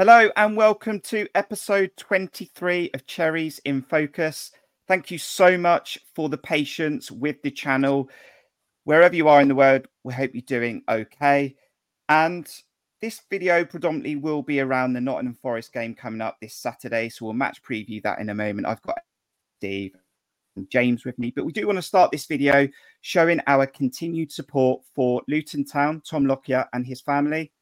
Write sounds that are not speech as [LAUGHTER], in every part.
Hello and welcome to episode 23 of Cherries in Focus. Thank you so much for the patience with the channel. Wherever you are in the world, we hope you're doing okay. And this video predominantly will be around the Nottingham Forest game coming up this Saturday. So we'll match preview that in a moment. I've got Steve and James with me, but we do want to start this video showing our continued support for Luton Town, Tom Lockyer and his family.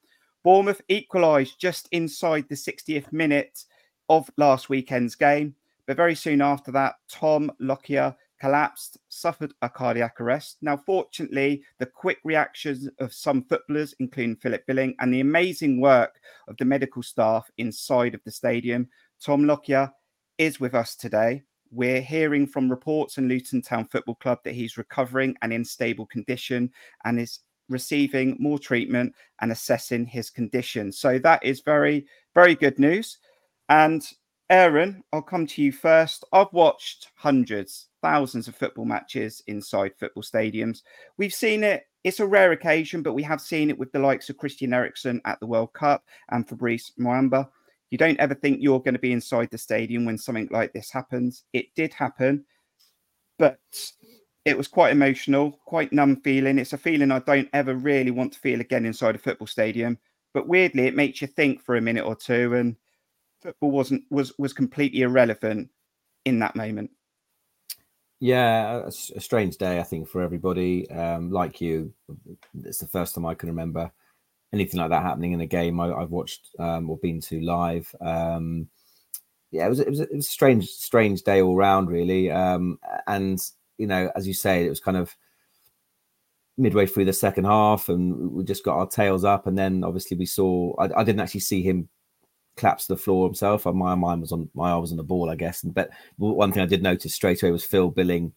Bournemouth equalised just inside the 60th minute of last weekend's game. But very soon after that, Tom Lockyer collapsed, suffered a cardiac arrest. Now, fortunately, the quick reactions of some footballers, including Philip Billing, and the amazing work of the medical staff inside of the stadium, Tom Lockyer is with us today. We're hearing from reports in Luton Town Football Club that he's recovering and in stable condition and is receiving more treatment and assessing his condition. So that is very, very good news. And Aaron, I'll come to you first. I've watched hundreds, thousands of football matches inside football stadiums. We've seen it. It's a rare occasion, but we have seen it with the likes of Christian Eriksen at the World Cup and Fabrice Muamba. You don't ever think you're going to be inside the stadium when something like this happens. It did happen, but it was quite emotional, quite numb feeling. It's a feeling I don't ever really want to feel again inside a football stadium. But weirdly, it makes you think for a minute or two, and football wasn't was was completely irrelevant in that moment. Yeah, a, strange day, I think, for everybody. Um, like you, it's the first time I can remember anything like that happening in a game I, have watched um, or been to live. Um, yeah, it was it was it was a strange strange day all round, really. Um, and you know, as you say, it was kind of midway through the second half, and we just got our tails up. And then obviously we saw. I, I didn't actually see him collapse to the floor himself. My mind was on my eye was on the ball, I guess. And but one thing I did notice straight away was Phil Billing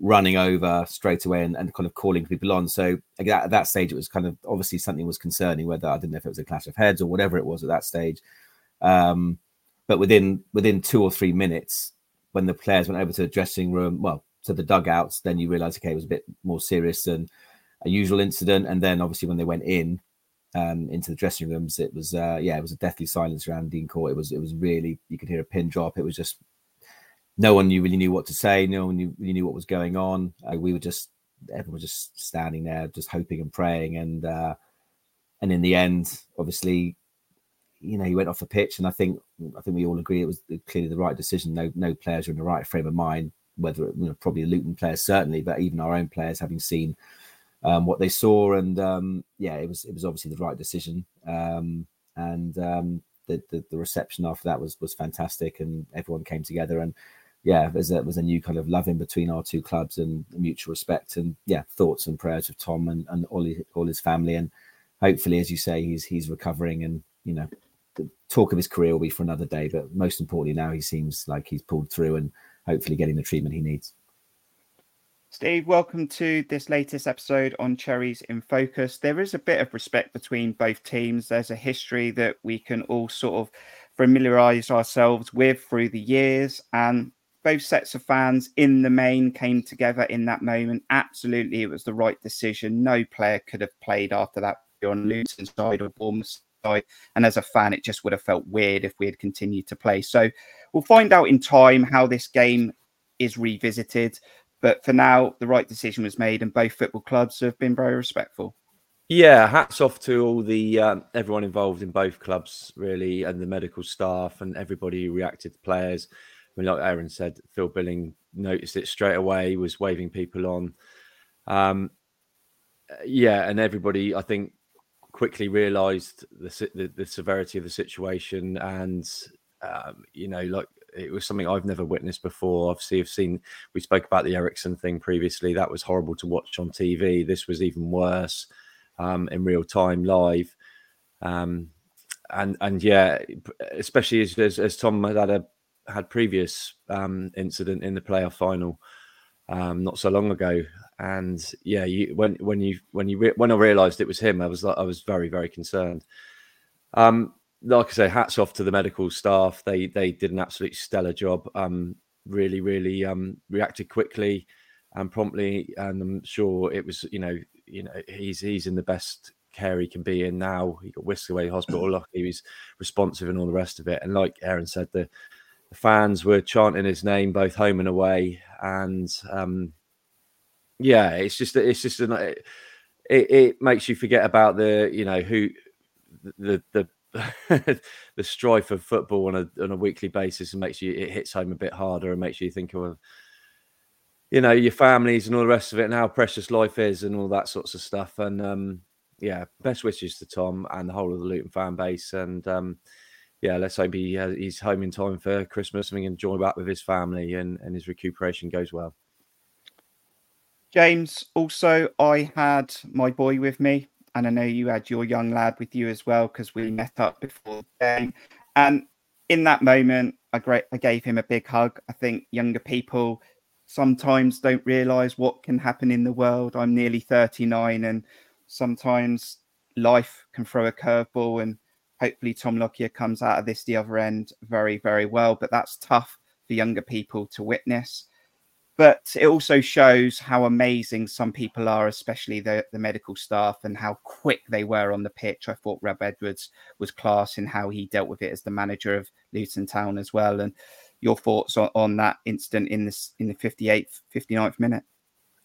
running over straight away and, and kind of calling people on. So at that stage, it was kind of obviously something was concerning. Whether I didn't know if it was a clash of heads or whatever it was at that stage. Um, but within within two or three minutes, when the players went over to the dressing room, well, to the dugouts, then you realise okay, it was a bit more serious than a usual incident. And then obviously when they went in um, into the dressing rooms, it was uh, yeah, it was a deathly silence around Dean Court. It was it was really you could hear a pin drop. It was just no one knew really knew what to say. No one knew, really knew what was going on. Uh, we were just everyone was just standing there, just hoping and praying. And uh, and in the end, obviously, you know, he went off the pitch, and I think I think we all agree it was clearly the right decision. No no players are in the right frame of mind whether you know, probably Luton players certainly, but even our own players having seen um, what they saw, and um, yeah, it was it was obviously the right decision, um, and um, the, the, the reception after that was was fantastic, and everyone came together, and yeah, there's a a new kind of love in between our two clubs and mutual respect, and yeah, thoughts and prayers of Tom and and all his, all his family, and hopefully, as you say, he's he's recovering, and you know, the talk of his career will be for another day, but most importantly, now he seems like he's pulled through and hopefully getting the treatment he needs. Steve, welcome to this latest episode on Cherries in Focus. There is a bit of respect between both teams. There's a history that we can all sort of familiarize ourselves with through the years. And both sets of fans in the main came together in that moment. Absolutely, it was the right decision. No player could have played after that on Luton's side or Bournemouth side. And as a fan, it just would have felt weird if we had continued to play. So we'll find out in time how this game is revisited. But for now, the right decision was made, and both football clubs have been very respectful. Yeah, hats off to all the um, everyone involved in both clubs, really, and the medical staff and everybody who reacted to players. I mean, like Aaron said, Phil Billing noticed it straight away, was waving people on. Um, yeah, and everybody, I think, quickly realised the, the, the severity of the situation, and um, you know, like it was something I've never witnessed before. Obviously, I've seen we spoke about the Eriksen thing previously. That was horrible to watch on TV. This was even worse um, in real time, live. Um, and and yeah, especially as, as, as Tom had had a had previous um, incident in the playoff final um, not so long ago, and yeah, you when when you when you re- when I realised it was him, I was I was very very concerned. Um, like I say, hats off to the medical staff. They they did an absolutely stellar job. Um, really really um reacted quickly and promptly, and I'm sure it was you know you know he's he's in the best care he can be in now. He got whisked away to hospital. Lucky he was responsive and all the rest of it. And like Aaron said, the, the fans were chanting his name both home and away. And um, yeah, it's just it's just an, it, it makes you forget about the you know who the the [LAUGHS] the strife of football on a on a weekly basis and makes you it hits home a bit harder and makes you think of you know your families and all the rest of it and how precious life is and all that sorts of stuff. And um yeah best wishes to tom and the whole of the luton fan base. And um yeah let's hope he, uh, he's home in time for christmas and we can join back with his family and and his recuperation goes well. James also i had my boy with me and I know you had your young lad with you as well because we met up before the game. And in that moment, I, great, I gave him a big hug. I think younger people sometimes don't realize what can happen in the world. I'm nearly 39, and sometimes life can throw a curveball. And hopefully, Tom Lockyer comes out of this the other end very, very well. But that's tough for younger people to witness but it also shows how amazing some people are, especially the, the medical staff, and how quick they were on the pitch. I thought Rob Edwards was class in how he dealt with it as the manager of Luton Town as well. And your thoughts on, on that incident in this in the 58th, 59th minute?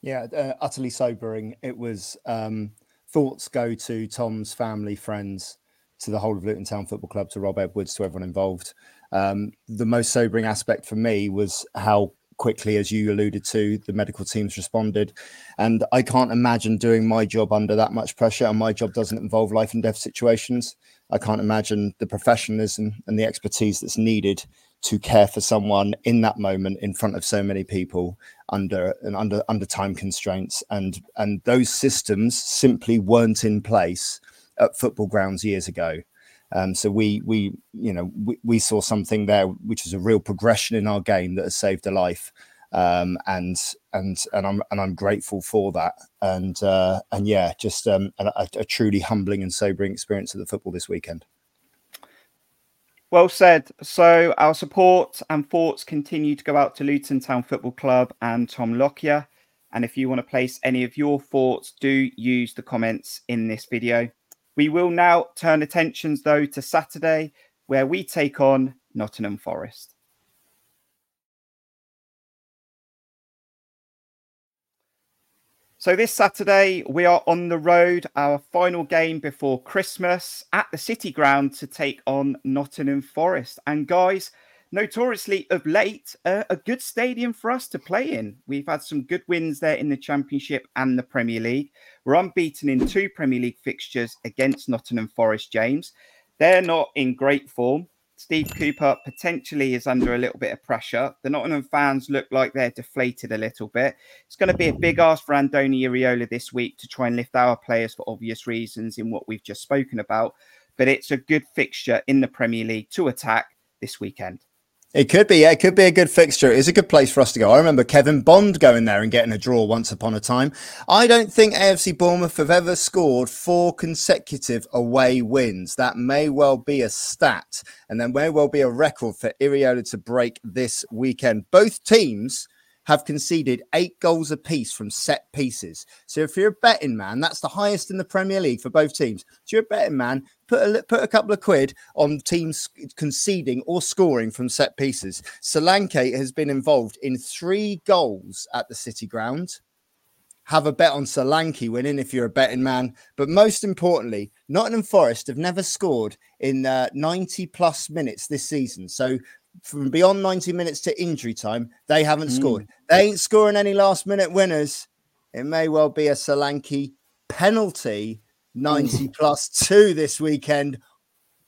Yeah, uh, utterly sobering. It was um, thoughts go to Tom's family, friends, to the whole of Luton Town Football Club, to Rob Edwards, to everyone involved. Um, the most sobering aspect for me was how quickly, as you alluded to, the medical teams responded. And I can't imagine doing my job under that much pressure. And my job doesn't involve life and death situations. I can't imagine the professionalism and the expertise that's needed to care for someone in that moment in front of so many people under and under under time constraints and and those systems simply weren't in place at football grounds years ago um, so we we you know we, we saw something there which is a real progression in our game that has saved a life. Um, and and and I'm and I'm grateful for that. And uh, and yeah, just um, a, a truly humbling and sobering experience of the football this weekend. Well said. So our support and thoughts continue to go out to Luton Town Football Club and Tom Lockyer. And if you want to place any of your thoughts, do use the comments in this video. We will now turn attentions, though, to Saturday, where we take on Nottingham Forest. So, this Saturday, we are on the road, our final game before Christmas at the City Ground to take on Nottingham Forest. And, guys, notoriously of late, uh, a good stadium for us to play in. We've had some good wins there in the Championship and the Premier League. We're unbeaten in two Premier League fixtures against Nottingham Forest, James. They're not in great form. Steve Cooper potentially is under a little bit of pressure. The Nottingham fans look like they're deflated a little bit. It's going to be a big ask for Andoni Iraola this week to try and lift our players for obvious reasons in what we've just spoken about. But it's a good fixture in the Premier League to attack this weekend. It could be, yeah, it could be a good fixture. It is a good place for us to go. I remember Kevin Bond going there and getting a draw once upon a time. I don't think AFC Bournemouth have ever scored four consecutive away wins. That may well be a stat, and then may well be a record for Iraola to break this weekend. Both teams have conceded eight goals apiece from set pieces. So if you're a betting man, that's the highest in the Premier League for both teams. If you're a betting man, put a put a couple of quid on teams conceding or scoring from set pieces. Solanke has been involved in three goals at the City Ground. Have a bet on Solanke winning if you're a betting man. But most importantly, Nottingham Forest have never scored in uh, 90 plus minutes this season. So from beyond 90 minutes to injury time, they haven't mm. scored. They ain't scoring any last minute winners. It may well be a Solanke penalty 90 plus two this weekend.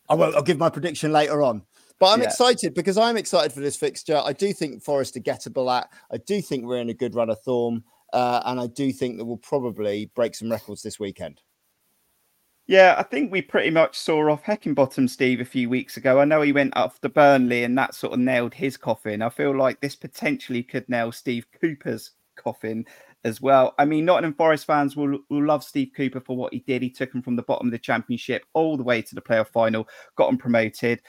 I won't. I'll give my prediction later on. But I'm yeah. excited because I'm excited for this fixture. I do think Forest are gettable at. I do think we're in a good run of form. Uh, and I do think that we'll probably break some records this weekend. Yeah, I think we pretty much saw off Heckingbottom Steve a few weeks ago. I know he went after Burnley and that sort of nailed his coffin. I feel like this potentially could nail Steve Cooper's coffin as well. I mean, Nottingham Forest fans will, will love Steve Cooper for what he did. He took him from the bottom of the championship all the way to the playoff final, got him promoted.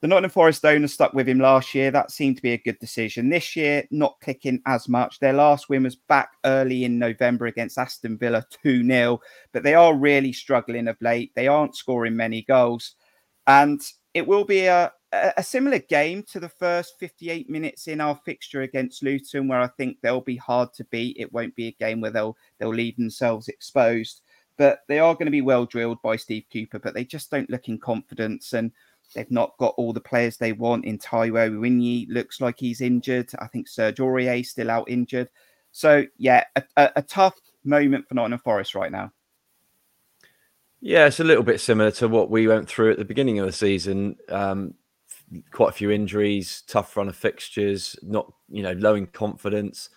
The Nottingham Forest owner stuck with him last year. That seemed to be a good decision. This year, not clicking as much. Their last win was back early in November against Aston Villa 2 0, but they are really struggling of late. They aren't scoring many goals. And it will be a, a similar game to the first 58 minutes in our fixture against Luton, where I think they'll be hard to beat. It won't be a game where they'll they'll leave themselves exposed. But they are going to be well drilled by Steve Cooper, but they just don't look in confidence. And They've not got all the players they want in Taiwo Awoniyi. Looks like he's injured. I think Serge Aurier still out injured. So yeah, a, a, a, tough moment for Nottingham Forest right now. Yeah, it's a little bit similar to what we went through at the beginning of the season. Um, quite a few injuries, tough run of fixtures, not you know low in confidence.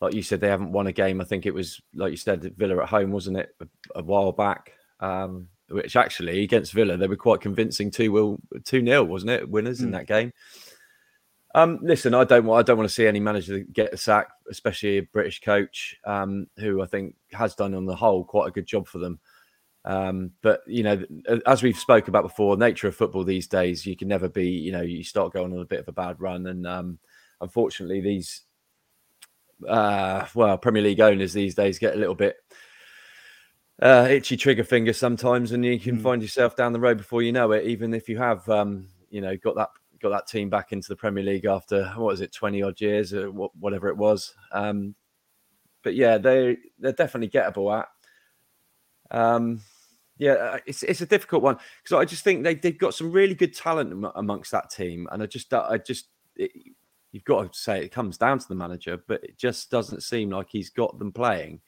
Like you said, they haven't won a game. I think it was like you said, Villa at home, wasn't it, a, a while back? Um, which actually against Villa they were quite convincing two will two nil, wasn't it? Winners mm. in hmm. that game. Um, listen, I don't want I don't want to see any manager get a sack, especially a British coach um, who I think has done on the whole quite a good job for them. Um, but you know, as we've spoke about before, nature of football these days, you can never be. You know, you start going on a bit of a bad run, and um, unfortunately, these uh, well Premier League owners these days get a little bit uh, itchy trigger finger sometimes, and you can mm. find yourself down the road before you know it. Even if you have, um, you know, got that got that team back into the Premier League after what was it, twenty odd years or whatever it was. Um, but yeah, they they're definitely gettable at. Um, yeah, uh, it's it's a difficult one because I just think they they've got some really good talent amongst that team, and I just I just it, you've got to say it comes down to the manager, but it just doesn't seem like he's got them playing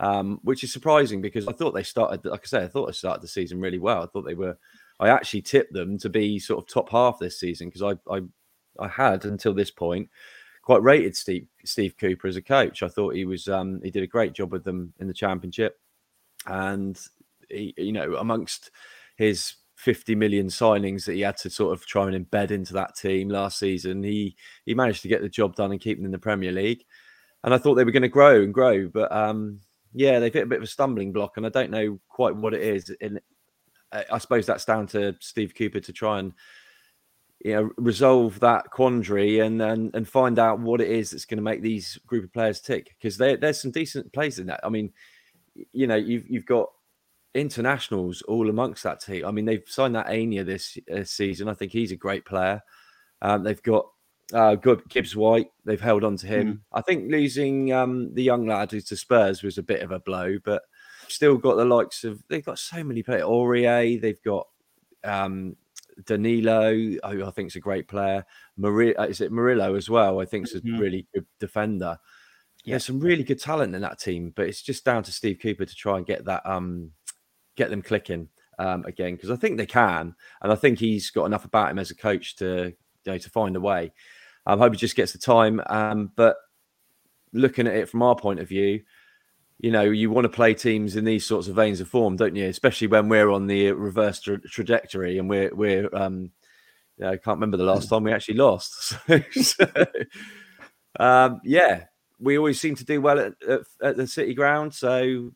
um, which is surprising because I thought they started, like I said, I thought they started the season really well. I thought they were, I actually tipped them to be sort of top half this season because I, I, I had until this point quite rated Steve Steve Cooper as a coach. I thought he was, um, he did a great job with them in the championship, and he, you know, amongst his 50 million signings that he had to sort of try and embed into that team last season, he he managed to get the job done and keep them in the Premier League. And I thought they were going to grow and grow, but um, yeah, they've hit a bit of a stumbling block, and I don't know quite what it is. And I suppose that's down to Steve Cooper to try and you know resolve that quandary and and, and find out what it is that's going to make these group of players tick because there's some decent players in that. I mean, you know, you've you've got internationals all amongst that team. I mean, they've signed that Aina this, this season. I think he's a great player. Um, they've got uh, good Gibbs White. They've held on to him. Mm. I think losing um, the young lad who's to Spurs was a bit of a blow, but still got the likes of they've got so many players. Aurier, they've got um, Danilo, who I think is a great player. Marie, uh, is it Murillo as well? I think is mm-hmm. a really good defender. Yeah. There's some really good talent in that team, but it's just down to Steve Cooper to try and get that um, get them clicking um, again because I think they can, and I think he's got enough about him as a coach to you know, to find a way. I hope he just gets the time. Um, but looking at it from our point of view, you know, you want to play teams in these sorts of veins of form, don't you? Especially when we're on the reverse tra- trajectory and we're we're. Um, yeah, I can't remember the last time we actually lost. [LAUGHS] so, um, yeah, we always seem to do well at, at, at the City Ground. So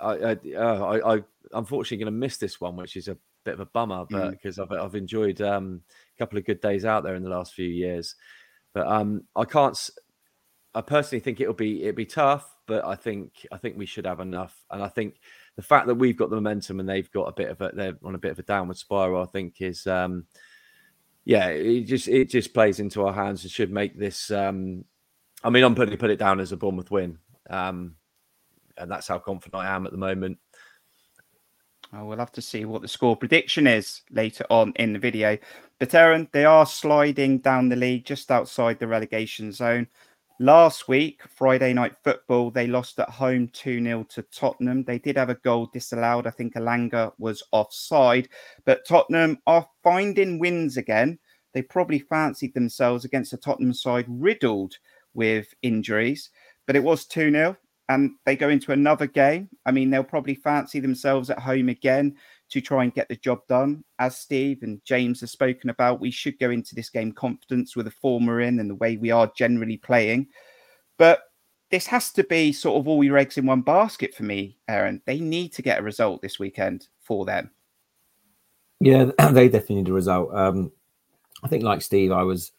I, I, uh, I, I unfortunately going to miss this one, which is a bit of a bummer, but because mm. I've I've enjoyed um, couple of good days out there in the last few years. But um, I can't. I personally think it'll be it'll be tough, but I think I think we should have enough. And I think the fact that we've got the momentum and they've got a bit of a they're on a bit of a downward spiral, I think is um, yeah, it just it just plays into our hands and should make this. Um, I mean, I'm putting put it down as a Bournemouth win, um, and that's how confident I am at the moment. Oh, we'll have to see what the score prediction is later on in the video. But Aaron, they are sliding down the league just outside the relegation zone. Last week, Friday night football, they lost at home 2 0 to Tottenham. They did have a goal disallowed. I think Elanga was offside. But Tottenham are finding wins again. They probably fancied themselves against a Tottenham side riddled with injuries. But it was 2 0 and they go into another game. I mean, they'll probably fancy themselves at home again to try and get the job done. As Steve and James have spoken about, we should go into this game confidence with the former in and the way we are generally playing. But this has to be sort of all your eggs in one basket for me, Aaron. They need to get a result this weekend for them. Yeah, [CLEARS THROAT] they definitely need a result. Um, I think, like Steve, I was.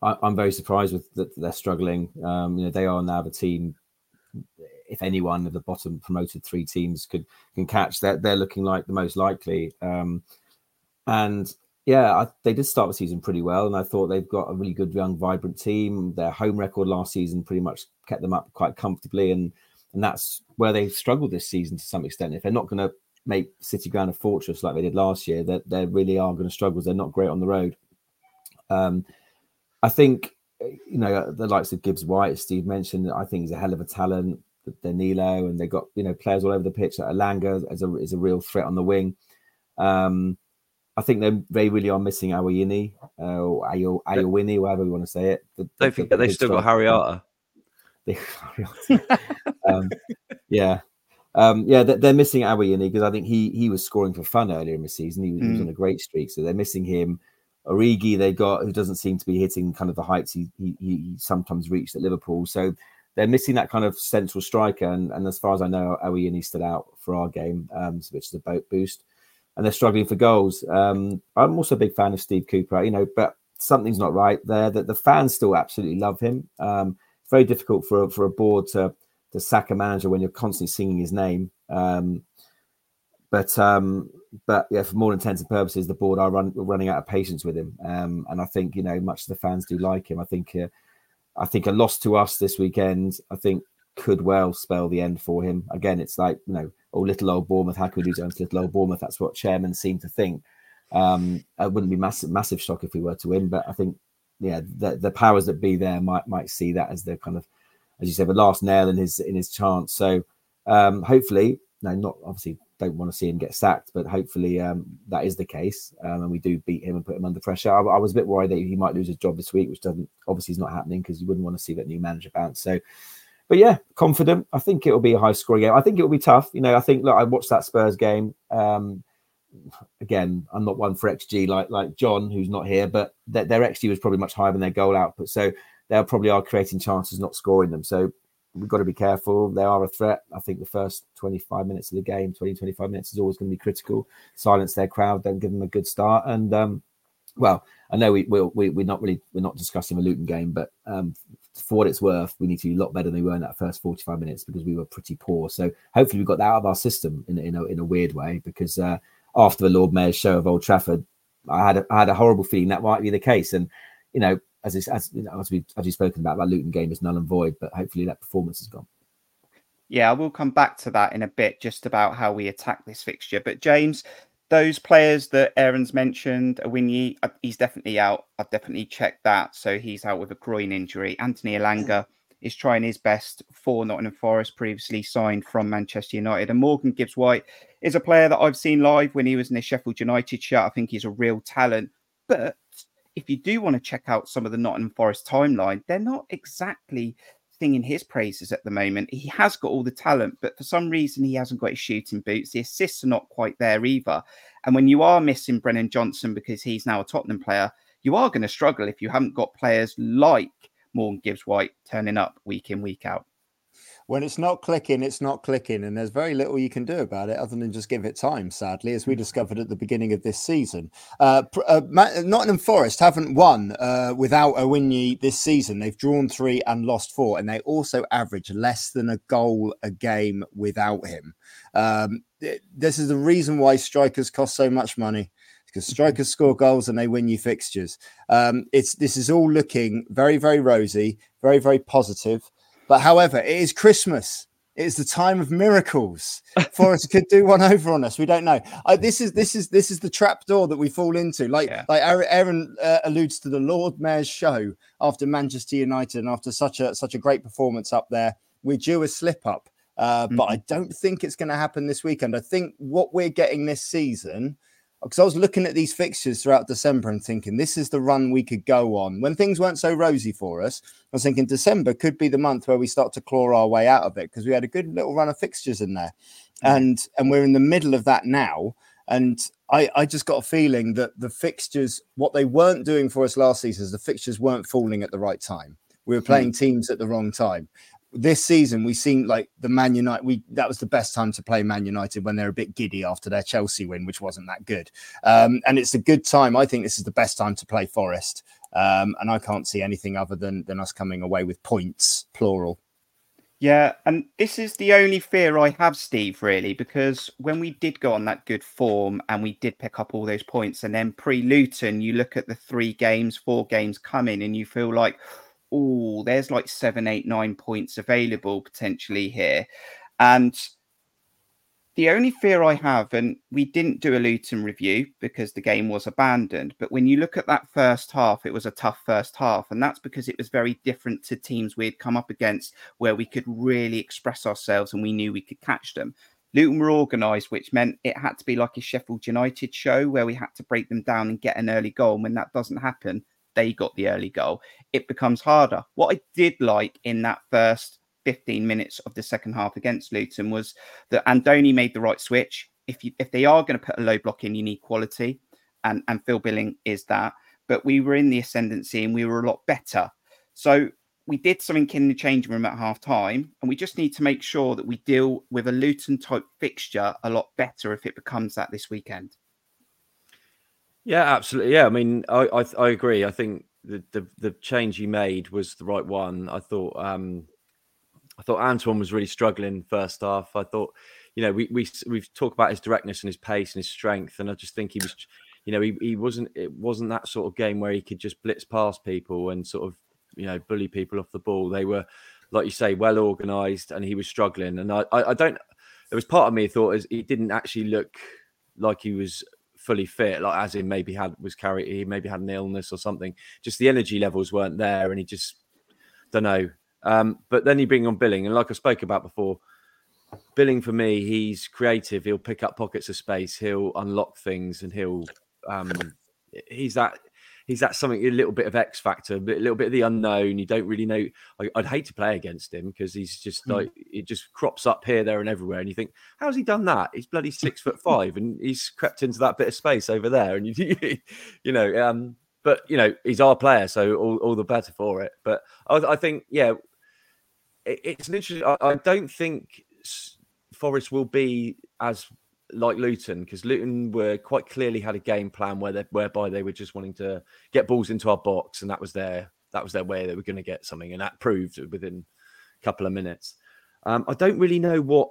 I, am very surprised with that they're struggling. Um, you know, they are now the team. If anyone of the bottom promoted three teams could can catch, that they're looking like the most likely. Um, and yeah, I, they did start the season pretty well, and I thought they've got a really good, young, vibrant team. Their home record last season pretty much kept them up quite comfortably, and and that's where they've struggled this season to some extent. If they're not going to make City Ground a fortress like they did last year, that they, they really are going to struggle. They're not great on the road. Um, I think you know the likes of Gibbs White, Steve mentioned. I think he's a hell of a talent. Danilo, and they've got you know players all over the pitch. That Elanga is a is a real threat on the wing. Um, I think they they really are missing Awayini uh, or Ayo Ayowini, whatever we want to say it. The, Don't the, forget the they've still [LAUGHS] got Harry Arter. um, yeah, um, yeah, they're missing Awayini because I think he he was scoring for fun earlier in the season. He, mm. he, was hmm. on a great streak, so they're missing him. Origi they got who doesn't seem to be hitting kind of the heights he he, he sometimes reached at Liverpool. So they're missing that kind of central striker. And, and as far as I know, Awayini stood out for our game, um, which is a boat boost and they're struggling for goals. Um, I'm also a big fan of Steve Cooper, you know, but something's not right there. That the fans still absolutely love him. Um, very difficult for for a board to to sack a manager when you're constantly singing his name. Um, but um, but yeah, for more intents and purposes, the board are run, running out of patience with him. Um, and I think you know, much of the fans do like him. I think uh, I think a loss to us this weekend, I think could well spell the end for him. Again, it's like you know oh, little old Bournemouth, how could we lose against little old Bournemouth? That's what chairmen seem to think. Um, it wouldn't be massive, massive shock if we were to win, but I think, yeah, the, the powers that be there might might see that as the kind of, as you said, the last nail in his in his chance. So um, hopefully, no, not obviously don't want to see him get sacked, but hopefully um, that is the case, um, and we do beat him and put him under pressure. I, I, was a bit worried that he might lose his job this week, which doesn't obviously is not happening because you wouldn't want to see that new manager bounce. So but yeah, confident. I think it will be a high scoring game. I think it will be tough. You know, I think look, I watched that Spurs game. Um, again, I'm not one for XG like like John, who's not here, but their, their XG was probably much higher than their goal output. So they probably are creating chances, not scoring them. So we've got to be careful. They are a threat. I think the first 25 minutes of the game, 20, 25 minutes is always going to be critical. Silence their crowd, don't give them a good start. And um, well, I know we, we, we, are not really, we're not discussing the Luton game, but um, for what it's worth, we need to be a lot better than we were in that first 45 minutes because we were pretty poor. So hopefully we got that out of our system in, in, a, in a weird way because uh, after the Lord Mayor's show of Old Trafford, I had a, I had a horrible feeling that might be the case. And, you know, as, as, you know, as, we, as we've spoken about, that Luton game is null and void, but hopefully that performance has gone. Yeah, I will come back to that in a bit, just about how we attack this fixture. But James, those players that Aaron's mentioned, Awini, uh, he's definitely out. I've definitely checked that. So he's out with a groin injury. Anthony Elanga is trying his best for Nottingham Forest, previously signed from Manchester United. And Morgan Gibbs White is a player that I've seen live when he was in the Sheffield United shirt. I think he's a real talent. But if you do want to check out some of the Nottingham Forest timeline, they're not exactly singing his praises at the moment. He has got all the talent, but for some reason he hasn't got his shooting boots. The assists are not quite there either. And when you are missing Brennan Johnson because he's now a Tottenham player, you are going to struggle if you haven't got players like Morgan Gibbs White turning up week in, week out when it's not clicking, it's not clicking, and there's very little you can do about it other than just give it time. Sadly, as we mm. discovered at the beginning of this season, uh, uh, Nottingham Forest haven't won uh, without Awoniyi this season. They've drawn three and lost four, and they also average less than a goal a game without him. Um, this is the reason why strikers cost so much money because strikers score goals and they win you fixtures. Um, it's this is all looking very, very rosy, very, very positive. But however, it is Christmas. It is the time of miracles. [LAUGHS] Forest could do one over on us. We don't know. Uh, this is this is this is the trap door that we fall into. Like yeah. like Aaron uh, alludes to the Lord Mayor's show after Manchester United and after such a such a great performance up there. We're due a slip up, uh, mm-hmm. but I don't think it's going to happen this weekend. I think what we're getting this season because I was looking at these fixtures throughout December and thinking this is the run we could go on when things weren't so rosy for us. I was thinking December could be the month where we start to claw our way out of it because we had a good little run of fixtures in there, mm-hmm. and and we're in the middle of that now. And I, I just got a feeling that the fixtures, what they weren't doing for us last season, is the fixtures weren't falling at the right time. We were playing mm-hmm. teams at the wrong time this season we seem like the Man United. We that was the best time to play Man United when they're a bit giddy after their Chelsea win, which wasn't that good. Um, and it's a good time. I think this is the best time to play Forest. Um, and I can't see anything other than than us coming away with points, plural. Yeah, and this is the only fear I have, Steve, really, because when we did go on that good form and we did pick up all those points, and then pre Luton, you look at the three games, four games coming, and you feel like, oh, there's like seven, eight, nine points available potentially here. And the only fear I have, and we didn't do a Luton review because the game was abandoned, but when you look at that first half, it was a tough first half. And that's because it was very different to teams we'd come up against where we could really express ourselves and we knew we could catch them. Luton were organised, which meant it had to be like a Sheffield United show where we had to break them down and get an early goal. And when that doesn't happen, they got the early goal. It becomes harder. What I did like in that first 15 minutes of the second half against Luton was that Andoni made the right switch. If you if they are going to put a low block in, you need quality, and and Phil Billing is that. But we were in the ascendancy and we were a lot better. So we did something in the changing room at half time, and we just need to make sure that we deal with a Luton type fixture a lot better if it becomes that this weekend. Yeah, absolutely. Yeah, I mean, I I, I agree. I think the, the the change he made was the right one. I thought um I thought Antoine was really struggling first half. I thought, you know, we we we've talked about his directness and his pace and his strength, and I just think he was, you know, he, he wasn't it wasn't that sort of game where he could just blitz past people and sort of, you know, bully people off the ball. They were, like you say, well organised, and he was struggling. And I, I, I don't. There was part of me thought as he didn't actually look like he was fully fit, like as in maybe had was carried, he maybe had an illness or something. Just the energy levels weren't there, and he just don't know. Um, but then you bring on Billing, and like I spoke about before, Billing for me, he's creative. He'll pick up pockets of space. He'll unlock things, and he'll um, he's that he's that something a little bit of X factor, a little bit of the unknown. You don't really know. I, would hate to play against him because he's just hmm. like mm. it just crops up here, there, and everywhere, and you think, how's he done that? He's bloody six foot [LAUGHS] five, and he's crept into that bit of space over there, and [LAUGHS] you you know. Um, but you know he's our player, so all, all the better for it. But I, I think, yeah, it's literally. I, I don't think Forest will be as like Luton because Luton were quite clearly had a game plan where they, whereby they were just wanting to get balls into our box, and that was their that was their way they were going to get something, and that proved within a couple of minutes. Um, I don't really know what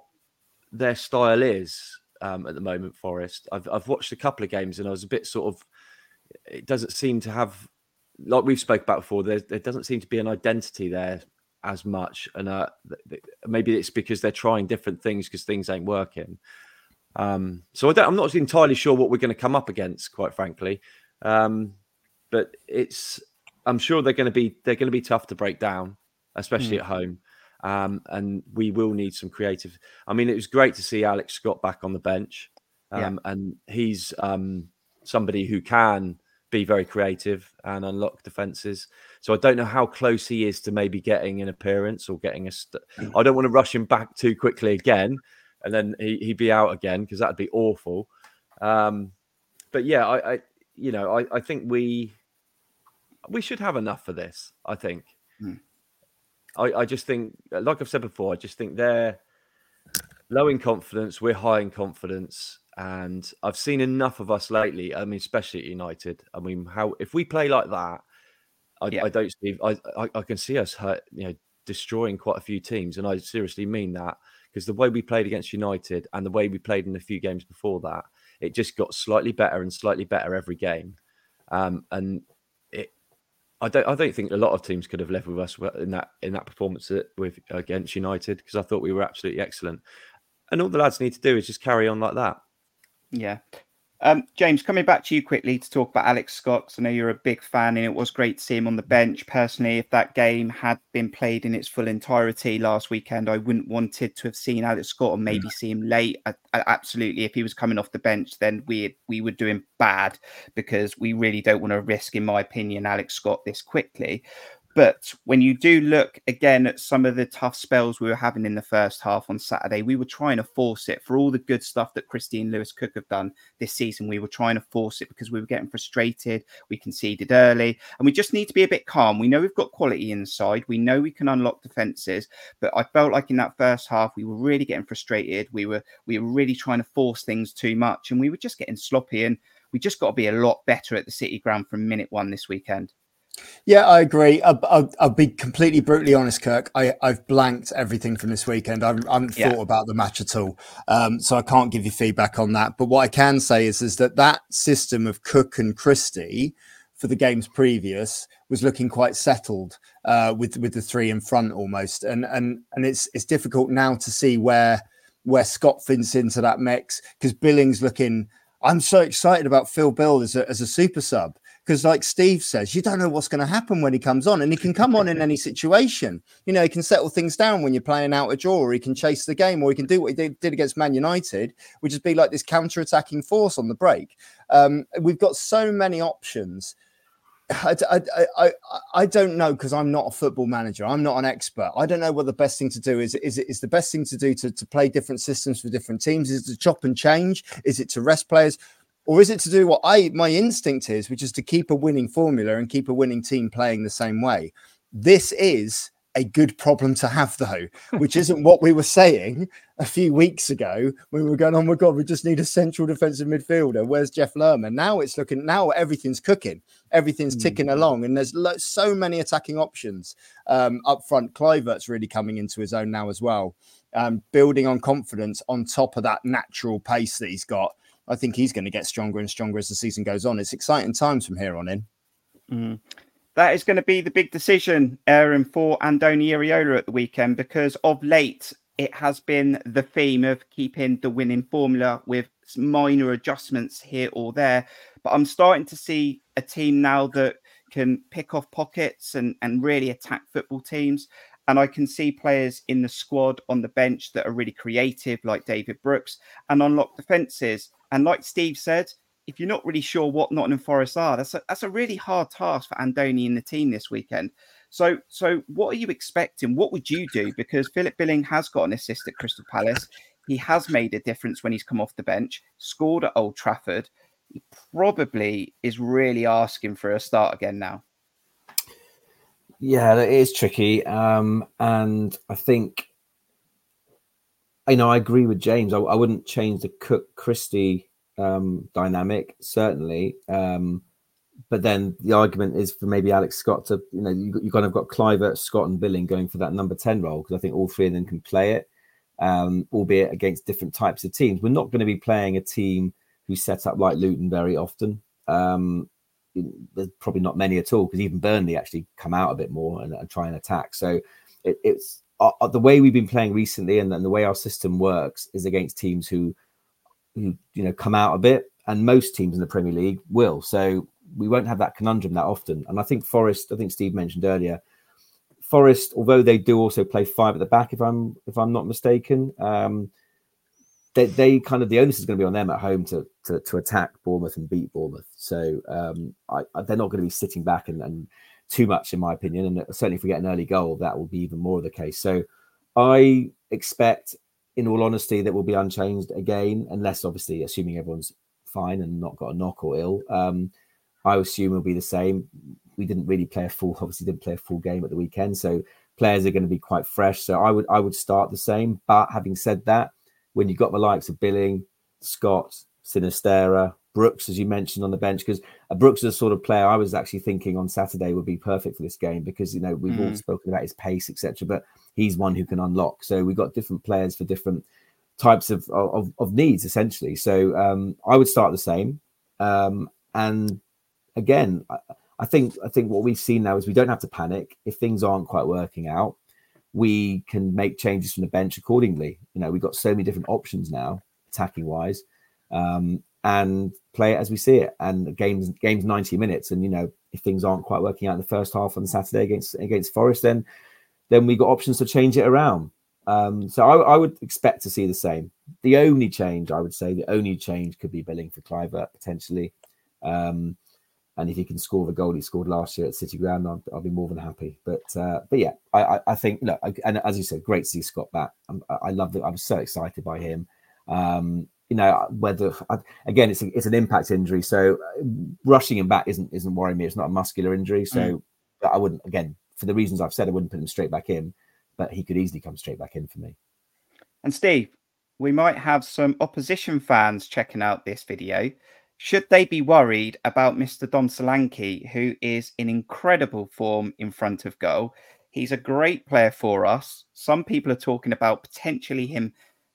their style is um, at the moment. Forest. I've I've watched a couple of games, and I was a bit sort of. It doesn't seem to have, like we've spoke about before. There, there doesn't seem to be an identity there as much, and uh, maybe it's because they're trying different things because things ain't working. Um, so I am not entirely sure what we're going to come up against, quite frankly. Um, but it's I'm sure they're going to be they're going to be tough to break down, especially mm. at home. Um, and we will need some creative. I mean, it was great to see Alex Scott back on the bench, yeah. Um, and he's um, somebody who can be very creative and unlock defenses. So I don't know how close he is to maybe getting an appearance or getting a. St-. I don't want to rush him back too quickly again, and then he, he'd be out again because that'd be awful. Um, but yeah, I, I you know I, I think we we should have enough for this. I think. Mm. I, I just think, like I've said before, I just think they're low in confidence. We're high in confidence and I've seen enough of us lately. I mean, especially at United. I mean, how if we play like that, I, yeah. I don't see. I, I, I can see us hurt, you know, destroying quite a few teams, and I seriously mean that because the way we played against United and the way we played in a few games before that, it just got slightly better and slightly better every game. Um, and it, I don't, I don't think a lot of teams could have left with us in that in that performance with against United because I thought we were absolutely excellent. And all the lads need to do is just carry on like that. Yeah. Um, James, coming back to you quickly to talk about Alex Scott, I know you're a big fan, and it was great to see him on the bench. Personally, if that game had been played in its full entirety last weekend, I wouldn't wanted to have seen Alex Scott or maybe mm. see him late. I, I, absolutely, if he was coming off the bench, then we we would do him bad because we really don't want to risk, in my opinion, Alex Scott this quickly. But when you do look again at some of the tough spells we were having in the first half on Saturday, we were trying to force it for all the good stuff that Christine Lewis Cook have done this season. We were trying to force it because we were getting frustrated. We conceded early, and we just need to be a bit calm. We know we've got quality inside. We know we can unlock defenses, but I felt like in that first half we were really getting frustrated. We were we were really trying to force things too much, and we were just getting sloppy. And we just got to be a lot better at the City Ground from minute one this weekend. Yeah, I agree. I'll, I'll, I'll, be completely brutally honest, Kirk. I, have blanked everything from this weekend. I haven't, I haven't yeah. thought about the match at all, um, so I can't give you feedback on that. But what I can say is, is that that system of Cook and Christie for the games previous was looking quite settled uh, with with the three in front almost, and and and it's it's difficult now to see where where Scott fits into that mix because Billings looking. I'm so excited about Phil Bill as a, as a super sub because like steve says you don't know what's going to happen when he comes on and he can come on in [LAUGHS] any situation you know he can settle things down when you're playing out a draw or he can chase the game or he can do what he did, did against man united which is be like this counter-attacking force on the break um, we've got so many options I, I, I, I don't know because I'm not a football manager. I'm not an expert. I don't know what the best thing to do is. Is it is the best thing to do to, to play different systems for different teams? Is it to chop and change? Is it to rest players? Or is it to do what I my instinct is, which is to keep a winning formula and keep a winning team playing the same way? This is a good problem to have, though, [LAUGHS] which isn't what we were saying a few weeks ago when we were going, "Oh my god, we just need a central defensive midfielder." Where's Jeff Lerma? Now it's looking. Now everything's cooking. Everything's mm. ticking along, and there's lo- so many attacking options um, up front. Kluivert's really coming into his own now as well, um, building on confidence on top of that natural pace that he's got. I think he's going to get stronger and stronger as the season goes on. It's exciting times from here on in. Mm. That is going to be the big decision, Aaron, for Andoni Iraola at the weekend because of late it has been the theme of keeping the winning formula with minor adjustments here or there. But I'm starting to see a team now that can pick off pockets and, and really attack football teams. And I can see players in the squad on the bench that are really creative, like David Brooks, and unlock defenses. And like Steve said, if you're not really sure what Nottingham Forest are, that's a, that's a really hard task for Andoni and the team this weekend. So, so what are you expecting? What would you do? Because Philip Billing has got an assist at Crystal Palace. He has made a difference when he's come off the bench, scored at Old Trafford. He probably is really asking for a start again now. Yeah, it is tricky. Um, and I think, you know, I agree with James. I, I wouldn't change the Cook Christie um, dynamic, certainly. Um, but then the argument is for maybe Alex Scott to, you know, you, you kind of got Kluivert, Scott, and Billing going for that number 10 role because I think all three of them can play it, um, albeit against different types of teams. We're not going to be playing a team who set up like Luton very often. Um, there's probably not many at all because even Burnley actually come out a bit more and, and try and attack. So it, it's uh, uh, the way we've been playing recently and, and, the way our system works is against teams who, who you know come out a bit, and most teams in the Premier League will. So we won't have that conundrum that often. And I think Forest, I think Steve mentioned earlier, Forest, although they do also play five at the back, if I'm if I'm not mistaken. Um, they, they kind of the onus is going to be on them at home to to, to attack Bournemouth and beat Bournemouth. So um, I, I, they're not going to be sitting back and, and, too much, in my opinion. And certainly, if we get an early goal, that will be even more of the case. So I expect, in all honesty, that will be unchanged again, unless obviously, assuming everyone's fine and not got a knock or ill. Um, I assume it'll be the same. We didn't really play a full, obviously, didn't play a full game at the weekend, so players are going to be quite fresh. So I would I would start the same. But having said that when you've got the likes of Billing, Scott, Sinisterra, Brooks, as you mentioned on the bench, because uh, Brooks is a sort of player I was actually thinking on Saturday would be perfect for this game because you know we've mm. all spoken about his pace, etc. But he's one who can unlock. So we've got different players for different types of of, of needs essentially. So um, I would start the same. Um, and again, I, I think I think what we've seen now is we don't have to panic if things aren't quite working out we can make changes from the bench accordingly. You know, we've got so many different options now, attacking wise, um, and play it as we see it. And games games ninety minutes, and you know, if things aren't quite working out in the first half on Saturday against against Forest, then then we got options to change it around. Um, so I, I, would expect to see the same. The only change I would say, the only change could be billing for Kluivert potentially. Um, And if he can score the goal he scored last year at City Ground, I'll, I'll be more than happy. But uh, but yeah, I, I, I think look, and as you said, great to see Scott back. I'm, I love that. I'm so excited by him. Um, you know whether again it's a, it's an impact injury, so uh, rushing him back isn't isn't worrying me. It's not a muscular injury, so mm. I wouldn't again for the reasons I've said, I wouldn't put him straight back in, but he could easily come straight back in for me. And Steve, we might have some opposition fans checking out this video. Should they be worried about Mr. Dom Solanke, who is in incredible form in front of goal? He's a great player for us. Some people are talking about potentially him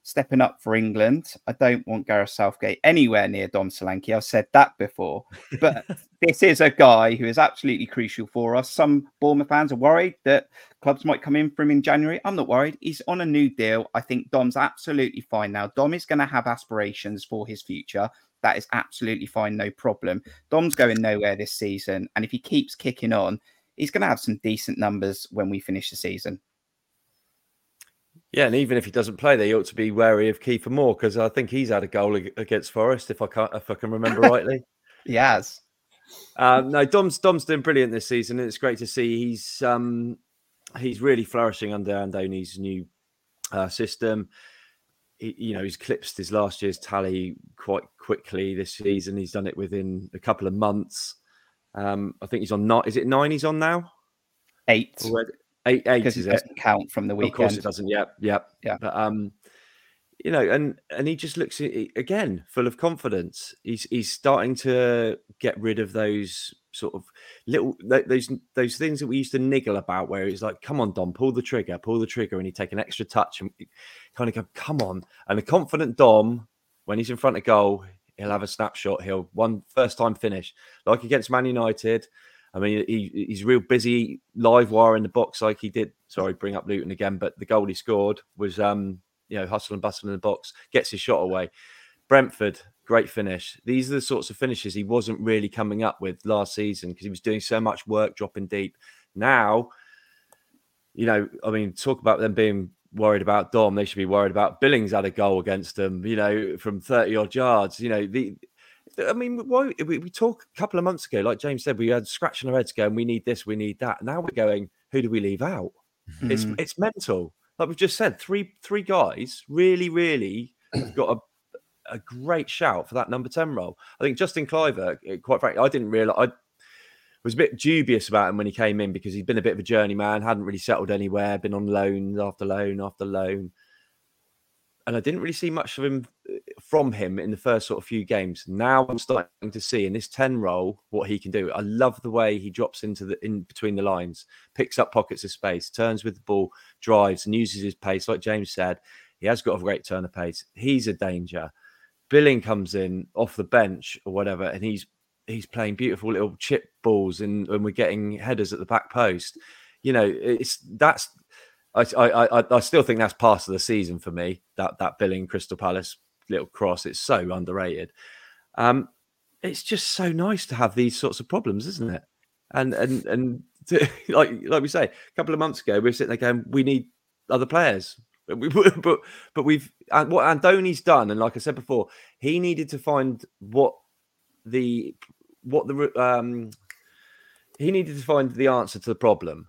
stepping up for England. I don't want Gareth Southgate anywhere near Dom Solanke. I've said that before. But [LAUGHS] this is a guy who is absolutely crucial for us. Some Bournemouth fans are worried that clubs might come in for him in January. I'm not worried. He's on a new deal. I think Dom's absolutely fine now. Dom is going to have aspirations for his future. That is absolutely fine, no problem. Dom's going nowhere this season. And if he keeps kicking on, he's going to have some decent numbers when we finish the season. Yeah, and even if he doesn't play, they ought to be wary of Kieffer Moore because I think he's had a goal against Forest, if I can if I can remember [LAUGHS] rightly. he has. Um, no, Dom's Dom's doing brilliant this season, and it's great to see he's um, he's really flourishing under Andoni's new uh, system. He, you know, he's clipped his last year's tally quite quickly this season. He's done it within a couple of months. Um, I think he's on nine. Is it nine? He's on now. Eight. Already? Eight, eight because it doesn't count from the weekend. Of course, it doesn't. Yep, yep, yeah. But um, you know, and and he just looks again full of confidence. He's he's starting to get rid of those sort of little those those things that we used to niggle about, where it's like, "Come on, Dom, pull the trigger, pull the trigger," and he take an extra touch and kind of go, "Come on!" And a confident Dom, when he's in front of goal, he'll have a snapshot. He'll one first time finish, like against Man United. I mean, he, he's real busy live wire in the box like he did. Sorry, bring up Luton again, but the goal he scored was, um, you know, hustle and bustle in the box, gets his shot away. Brentford, great finish. These are the sorts of finishes he wasn't really coming up with last season because he was doing so much work dropping deep. Now, you know, I mean, talk about them being worried about Dom. They should be worried about Billings had a goal against them, you know, from 30 odd yards. You know, the I mean, why we, we talk a couple of months ago, like James said, we had scratching our heads going, we need this, we need that. Now we're going, who do we leave out? Mm-hmm. It's it's mental. Like we've just said, three three guys really, really got a, a great shout for that number 10 role. I think Justin Kluivert, eh, quite frankly, I didn't realize I was a bit dubious about him when he came in because he'd been a bit of a journeyman, hadn't really settled anywhere, been on loan after loan after loan and I didn't really see much of him uh, from him in the first sort of few games. Now I'm starting to see in this 10 role what he can do. I love the way he drops into the in between the lines, picks up pockets of space, turns with the ball, drives and uses his pace. Like James said, he has got a great turn of pace. He's a danger. Billing comes in off the bench or whatever, and he's he's playing beautiful little chip balls and, and we're getting headers at the back post. You know, it's that's I, I, I, still think that's part of the season for me. That that Billing Crystal Palace little cross, it's so underrated. Um, it's just so nice to have these sorts of problems, isn't it? And and and [LAUGHS] to, like like we say, a couple of months ago, we were sitting there going, we need other players. But we, [LAUGHS] but but we've and what Andoni's done, and like I said before, he needed to find what the what the um he needed to find the answer to the problem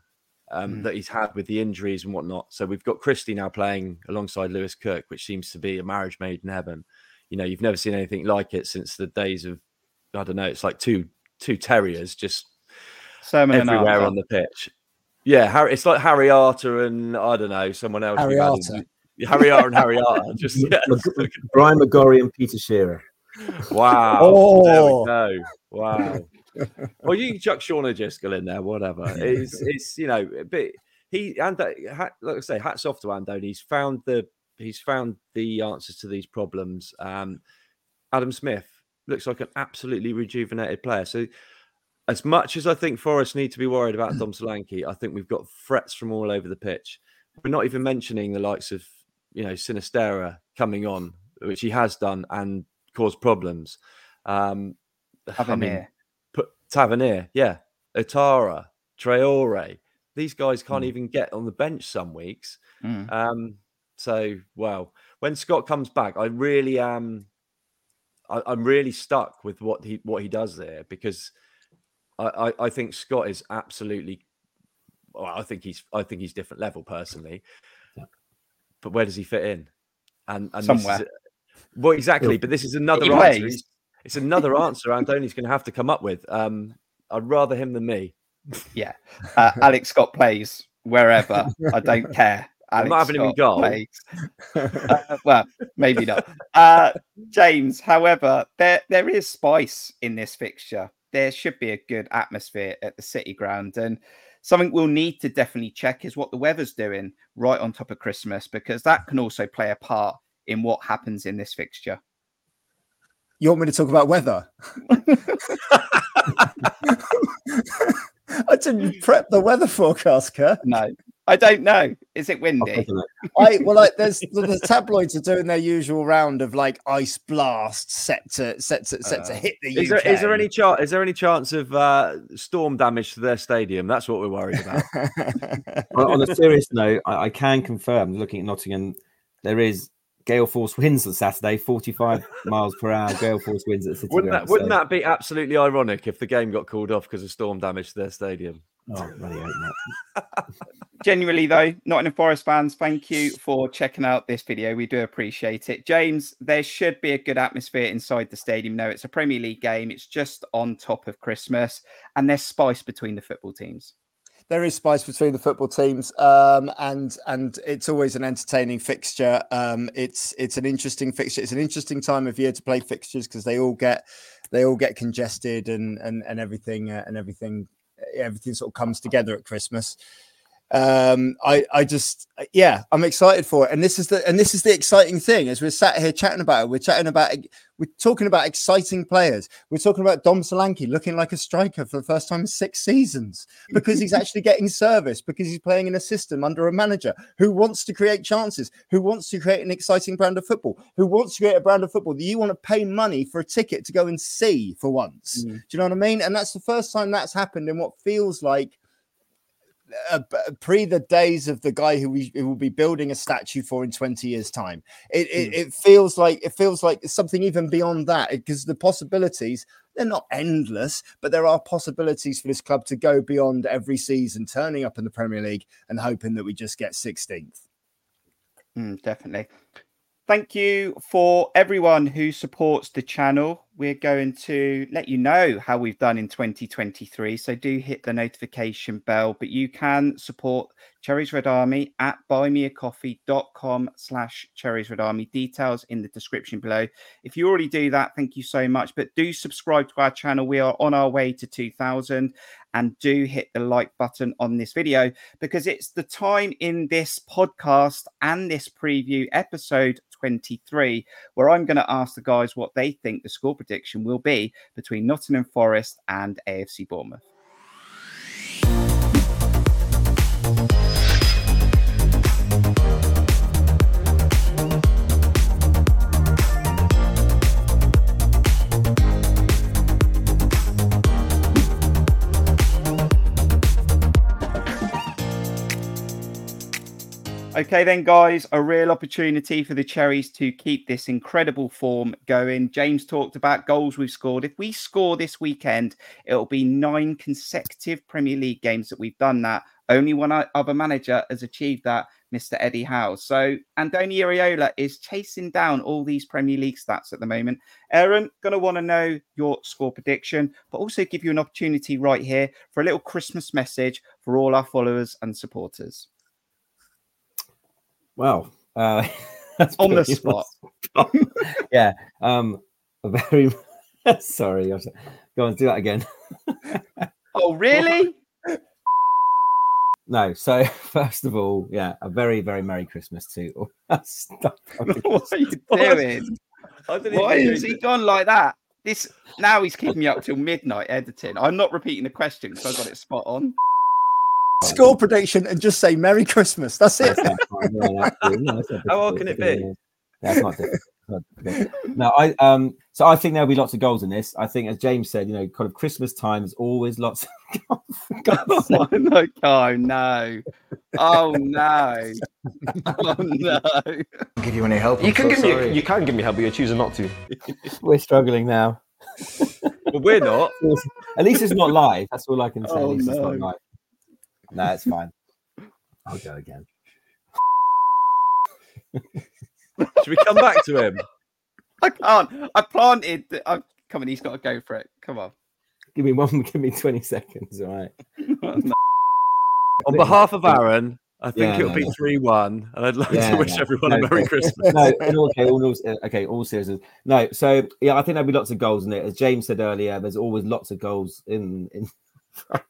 um, mm. that he's had with the injuries and whatnot. So we've got Christie now playing alongside Lewis Cook, which seems to be a marriage made in heaven. You know, you've never seen anything like it since the days of I don't know. It's like two two terriers just Sermon everywhere on the pitch. Yeah, Harry, it's like Harry Arter and I don't know someone else. Harry Arter. Harry Arter and Harry Arter. Just [LAUGHS] yeah. Brian McGorry and Peter Shearer. Wow. Oh. There we go. Wow well, you can chuck Sean O'Driscoll in there, whatever. [LAUGHS] It's it's you know, but he and like I say, hats off to Andoni. He's found the he's found the answers to these problems. Um, Adam Smith looks like an absolutely rejuvenated player. So, as much as I think Forest need to be worried about Dom [CLEARS THROAT] Solanke, I think we've got threats from all over the pitch. We're not even mentioning the likes of you know Sinisterra coming on, which he has done and caused problems. Um, I mean, Tavernier, yeah, Ouattara, Traore. These guys can't mm. even get on the bench some weeks. Mm. Um, so, well, when Scott comes back, I really am. I, am really stuck with what he what he does there because I, I, I think Scott is absolutely. Well, I think he's I think he's different level personally, but where does he fit in? And and Somewhere. Is, well, exactly. But this is another He answer. plays. It's, another answer. Andoni's going to have to come up with. Um, I'd rather him than me. Yeah. Uh, Alex Scott plays wherever. I don't care. [LAUGHS] I'm Alex not having him in Scott goal. plays. Uh, well, maybe not. Uh, James, however, there there is spice in this fixture. There should be a good atmosphere at the City Ground, and something we'll need to definitely check is what the weather's doing right on top of Christmas, because that can also play a part in what happens in this fixture. You want me to talk about weather? [LAUGHS] I didn't prep the weather forecast, Kirk. No, I don't know. Is it windy? take a look. I well, like there's the, the tabloids are doing their usual round of like ice blasts set to set to set to Uh, hit the Is there is there any chance? Is there any chance of uh, storm damage to their stadium? That's what we're worried about. [LAUGHS] on, on a serious note, I, I can confirm, looking at Nottingham, there is gale force winds on Saturday, 45 [LAUGHS] miles per hour gale force winds at City wouldn't that wouldn't so- that be absolutely ironic if the game got called off because of storm damage to their stadium? Oh, bloody not. [LAUGHS] Genuinely, though, Nottingham Forest fans, thank you for checking out this video. We do appreciate it. James, there should be a good atmosphere inside the stadium. No, it's a Premier League game. It's just on top of Christmas, and there's spice between the football teams. There is spice between the football teams, um, and and it's always an entertaining fixture. Um, it's it's an interesting fixture. It's an interesting time of year to play fixtures because they all get they all get congested and and and everything uh, and everything everything sort of comes together at Christmas. Um, I I just yeah, I'm excited for it, and this is the and this is the exciting thing as we're sat here chatting about it. We're chatting about we're talking about exciting players. We're talking about Dom Solanke looking like a striker for the first time in six seasons [LAUGHS] because he's actually getting service because he's playing in a system under a manager who wants to create chances, who wants to create an exciting brand of football, who wants to create a brand of football that you want to pay money for a ticket to go and see for once. Mm. Do you know what I mean? And that's the first time that's happened in what feels like uh, pre the days of the guy who we who will be building a statue for in 20 years time. It, it, it feels like it feels like something even beyond that because the possibilities they're not endless but there are possibilities for this club to go beyond every season turning up in the premier league and hoping that we just get 16th Mm, definitely. Thank you for everyone who supports the channel. We're going to let you know how we've done in 2023. So do hit the notification bell, but you can support Cherries Red Army at buymeacoffee.com slash Cherries Red Army. Details in the description below. If you already do that, thank you so much. But do subscribe to our channel. We are on our way to 2000 and do hit the like button on this video because it's the time in this podcast and this preview episode 23 where I'm going to ask the guys what they think the score prediction will be between Nottingham Forest and AFC Bournemouth. Okay, then, guys, a real opportunity for the Cherries to keep this incredible form going. James talked about goals we've scored. If we score this weekend, it'll be nine consecutive Premier League games that we've done that. Only one other manager has achieved that, Mr. Eddie Howe. So, Andoni Iraola is chasing down all these Premier League stats at the moment. Aaron, going to want to know your score prediction, but also give you an opportunity right here for a little Christmas message for all our followers and supporters. Well, uh, [LAUGHS] that's On the spot. [LAUGHS] yeah. Um, very [LAUGHS] sorry. Go on, do that again. Oh, really? No. So first of all, yeah, a very very merry Christmas to all. What are you doing? Why has he gone like that? This now he's keeping me up till midnight editing. I'm not repeating the question because I got it spot on. [LAUGHS] score prediction and just say merry christmas that's it That's not. No, that's. No, that's How hard can it be? Yeah, it's not difficult. It's not difficult. No, I um so I think there'll be lots of goals in this. I think as James said, you know, kind of Christmas time is always lots of [LAUGHS] goals. For Oh [LAUGHS] no! Oh no! Oh no! Oh no! give you any help. You I'm can so give me you can give me help, but you're choosing not to. We're struggling now. But we're not. At least it's not live. That's all I can say. Oh, At least it's no. not it's fine. I'll go again. [LAUGHS] Should we come back to him? I can't. I planted. I, come on, he's got to go for it. Come on. Give me one. Give me twenty seconds. All right. [LAUGHS] [LAUGHS] On behalf of Aaron, I think Yeah, it'll no, be 3 1. And I'd like Yeah, to wish no, everyone no, a Merry no. Christmas. no, in okay, all, all, okay, all seriousness. No, so yeah, I think there'll be lots of goals in it. As James said earlier, there's always lots of goals in. in... [LAUGHS]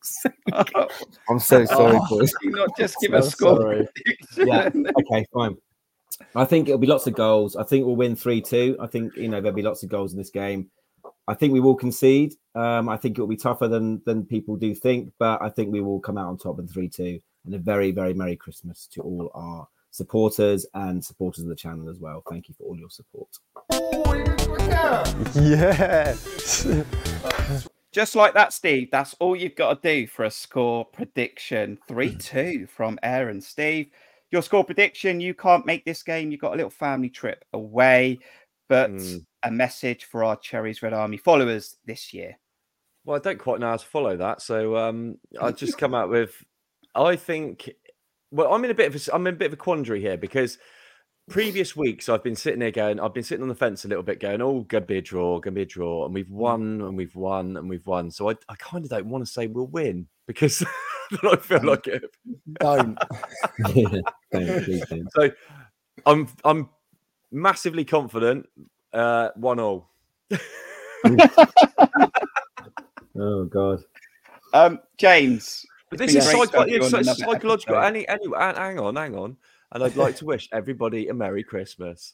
[LAUGHS] I'm so sorry, Oh, boys. Not just give So a score. sorry. Yeah. Okay, fine. I think it'll be lots of goals. I think we'll win three two. I think you know there'll be lots of goals in this game. I think we will concede. Um, I think it will be tougher than than people do think, but I think we will come out on top in three two. And a very very merry Christmas to all our supporters and supporters of the channel as well. Thank you for all your support. Yeah. [LAUGHS] Just like that, Steve. That's all you've got to do for a score prediction. 3 [LAUGHS] 2 from Aaron. Steve, your score prediction you can't make this game. You've got a little family trip away, but Mm. a message for our Cherries Red Army followers this year. Well, I don't quite know how to follow that, so um, I'll just [LAUGHS] come out with. I think. Well, I'm in a bit of a, I'm in a bit of a quandary here because previous weeks I've been sitting there going, I've been sitting on the fence a little bit, going, "Oh, gonna be a draw, gonna be a draw," and we've won, and we've won, and we've won. So I, I kind of don't want to say we'll win because [LAUGHS] I feel like it. [LAUGHS] Don't. [LAUGHS] Don't, please don't. So I'm I'm massively confident. Uh, one all. Oh God. Um, James. But this is great to have psycho- you it's on it's another psychological. Any, any, hang hang on, hang on. And I'd like to wish everybody a Merry Christmas.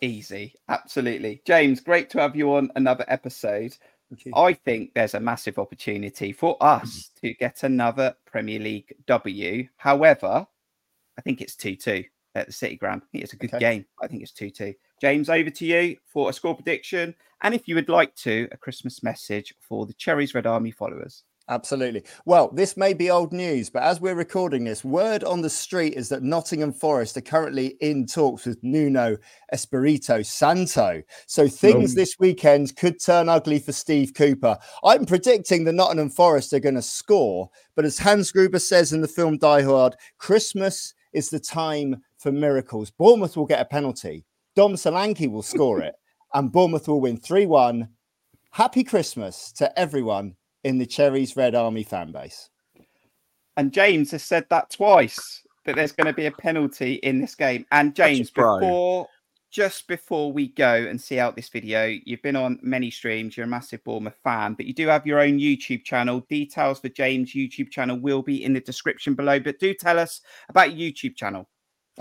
Easy, absolutely. James, great to have you on another episode. I think there's a massive opportunity for us mm. to get another Premier League W. However, I think it's 2 2 at the City Ground. I think it's a good Okay. game. I think it's 2 2. James, over to you for a score prediction. And if you would like to, a Christmas message for the Cherries Red Army followers. Absolutely. Well, this may be old news, but as we're recording this, word on the street is that Nottingham Forest are currently in talks with Nuno Espirito Santo. So things Oh. this weekend could turn ugly for Steve Cooper. I'm predicting the Nottingham Forest are going to score, but as Hans Gruber says in the film Die Hard, Christmas is the time for miracles. Bournemouth will get a penalty. Dom Solanke will score it, and Bournemouth will win 3 1. Happy Christmas to everyone in the Cherries Red Army fan base. And James has said that twice that there's going to be a penalty in this game. And James, before just before we go and see out this video, you've been on many streams. You're a massive Bournemouth fan, but you do have your own YouTube channel. Details for James' YouTube channel will be in the description below. But do tell us about your YouTube channel.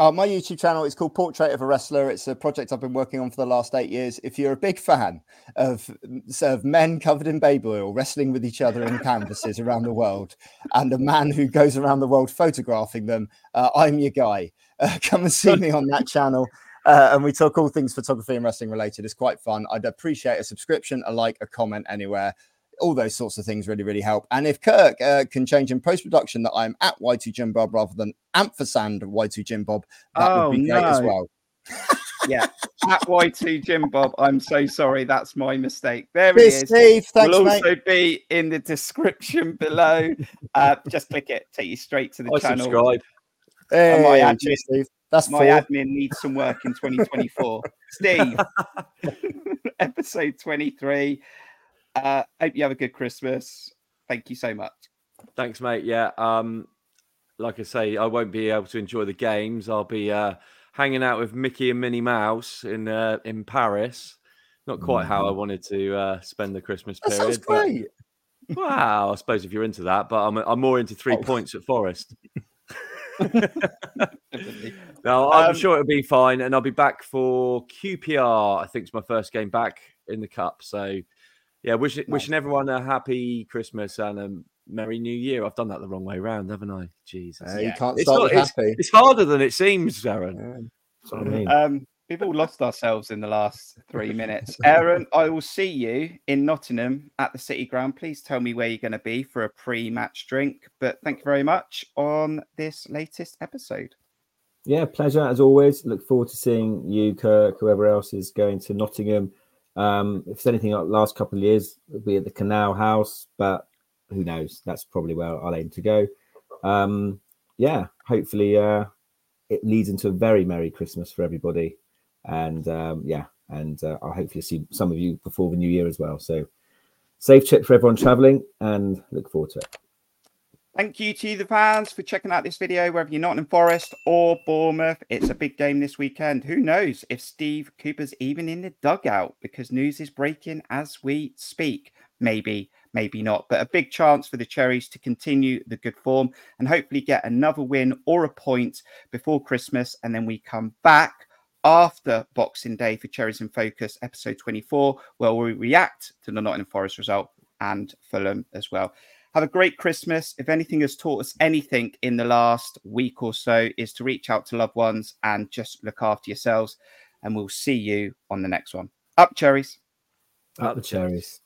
Uh, my YouTube channel is called Portrait of a Wrestler. It's a project I've been working on for the last eight years. If you're a big fan of, of men covered in baby oil wrestling with each other in canvases around the world and a man who goes around the world photographing them, uh, I'm your guy. Uh, [LAUGHS] come and see me on that channel. Uh, and we talk all things photography and wrestling related. It's quite fun. I'd appreciate a subscription, a like, a comment anywhere. All those sorts of things really, really help. And if Kirk uh, can change in post production that I'm at Y2 Jim Bob rather than ampersand Y2 Jim Bob, that Oh, would be great as well. Yeah, at Y2 Jim Bob. I'm so sorry. That's my mistake. There it Cheers, is. Steve. Thanks, will mate. also be in the description below. Uh, just click it, take you straight to the I channel. subscribe. Hey, my admin- Steve. That's My four. admin needs some work in 2024. [LAUGHS] Steve, [LAUGHS] episode 23. Uh, hope you have a good Christmas. Thank you so much. Thanks, mate. Yeah. Um, like I say, I won't be able to enjoy the games. I'll be uh, hanging out with Mickey and Minnie Mouse in uh, in Paris. Not quite how I wanted to uh, spend the Christmas That period. sounds but- great. [LAUGHS] Wow, I suppose if you're into that, but I'm I'm more into three Oh. points at Forest. [LAUGHS] No, I'm Um, sure it'll be fine, and I'll be back for QPR. I think it's my first game back in the cup. So, yeah, wish, wishing everyone a happy Christmas and a merry New Year. I've done that the wrong way around, haven't I? Jesus, Uh, You can't It's start not- with happy. it's harder than it seems, Aaron. That's what I mean. Um, we've all lost ourselves in the last three minutes. Aaron, I will see you in Nottingham at the City Ground. Please tell me where you're going to be for a pre match drink. But thank you very much on this latest episode. Yeah, pleasure as always. Look forward to seeing you, Kirk, whoever else is going to Nottingham. Um, if it's anything like last couple of years, it'll be at the Canal House, but who knows? That's probably where I'll aim to go. Um, yeah, hopefully uh, it leads into a very merry Christmas for everybody, and um, yeah, and uh, I'll hopefully see some of you before the new year as well. So safe trip for everyone traveling, and look forward to it. Thank you to the fans for checking out this video, whether you're Nottingham Forest or Bournemouth. It's a big game this weekend. Who knows if Steve Cooper's even in the dugout because news is breaking as we speak. Maybe, maybe not, but a big chance for the Cherries to continue the good form and hopefully get another win or a point before Christmas. And then we come back after Boxing Day for Cherries in Focus, episode 24, where we react to the Nottingham Forest result and Fulham as well. Have a great Christmas. If anything has taught us anything in the last week or so, is to reach out to loved ones and just look after yourselves. And we'll see you on the next one. Up, cherries. Up the cherries.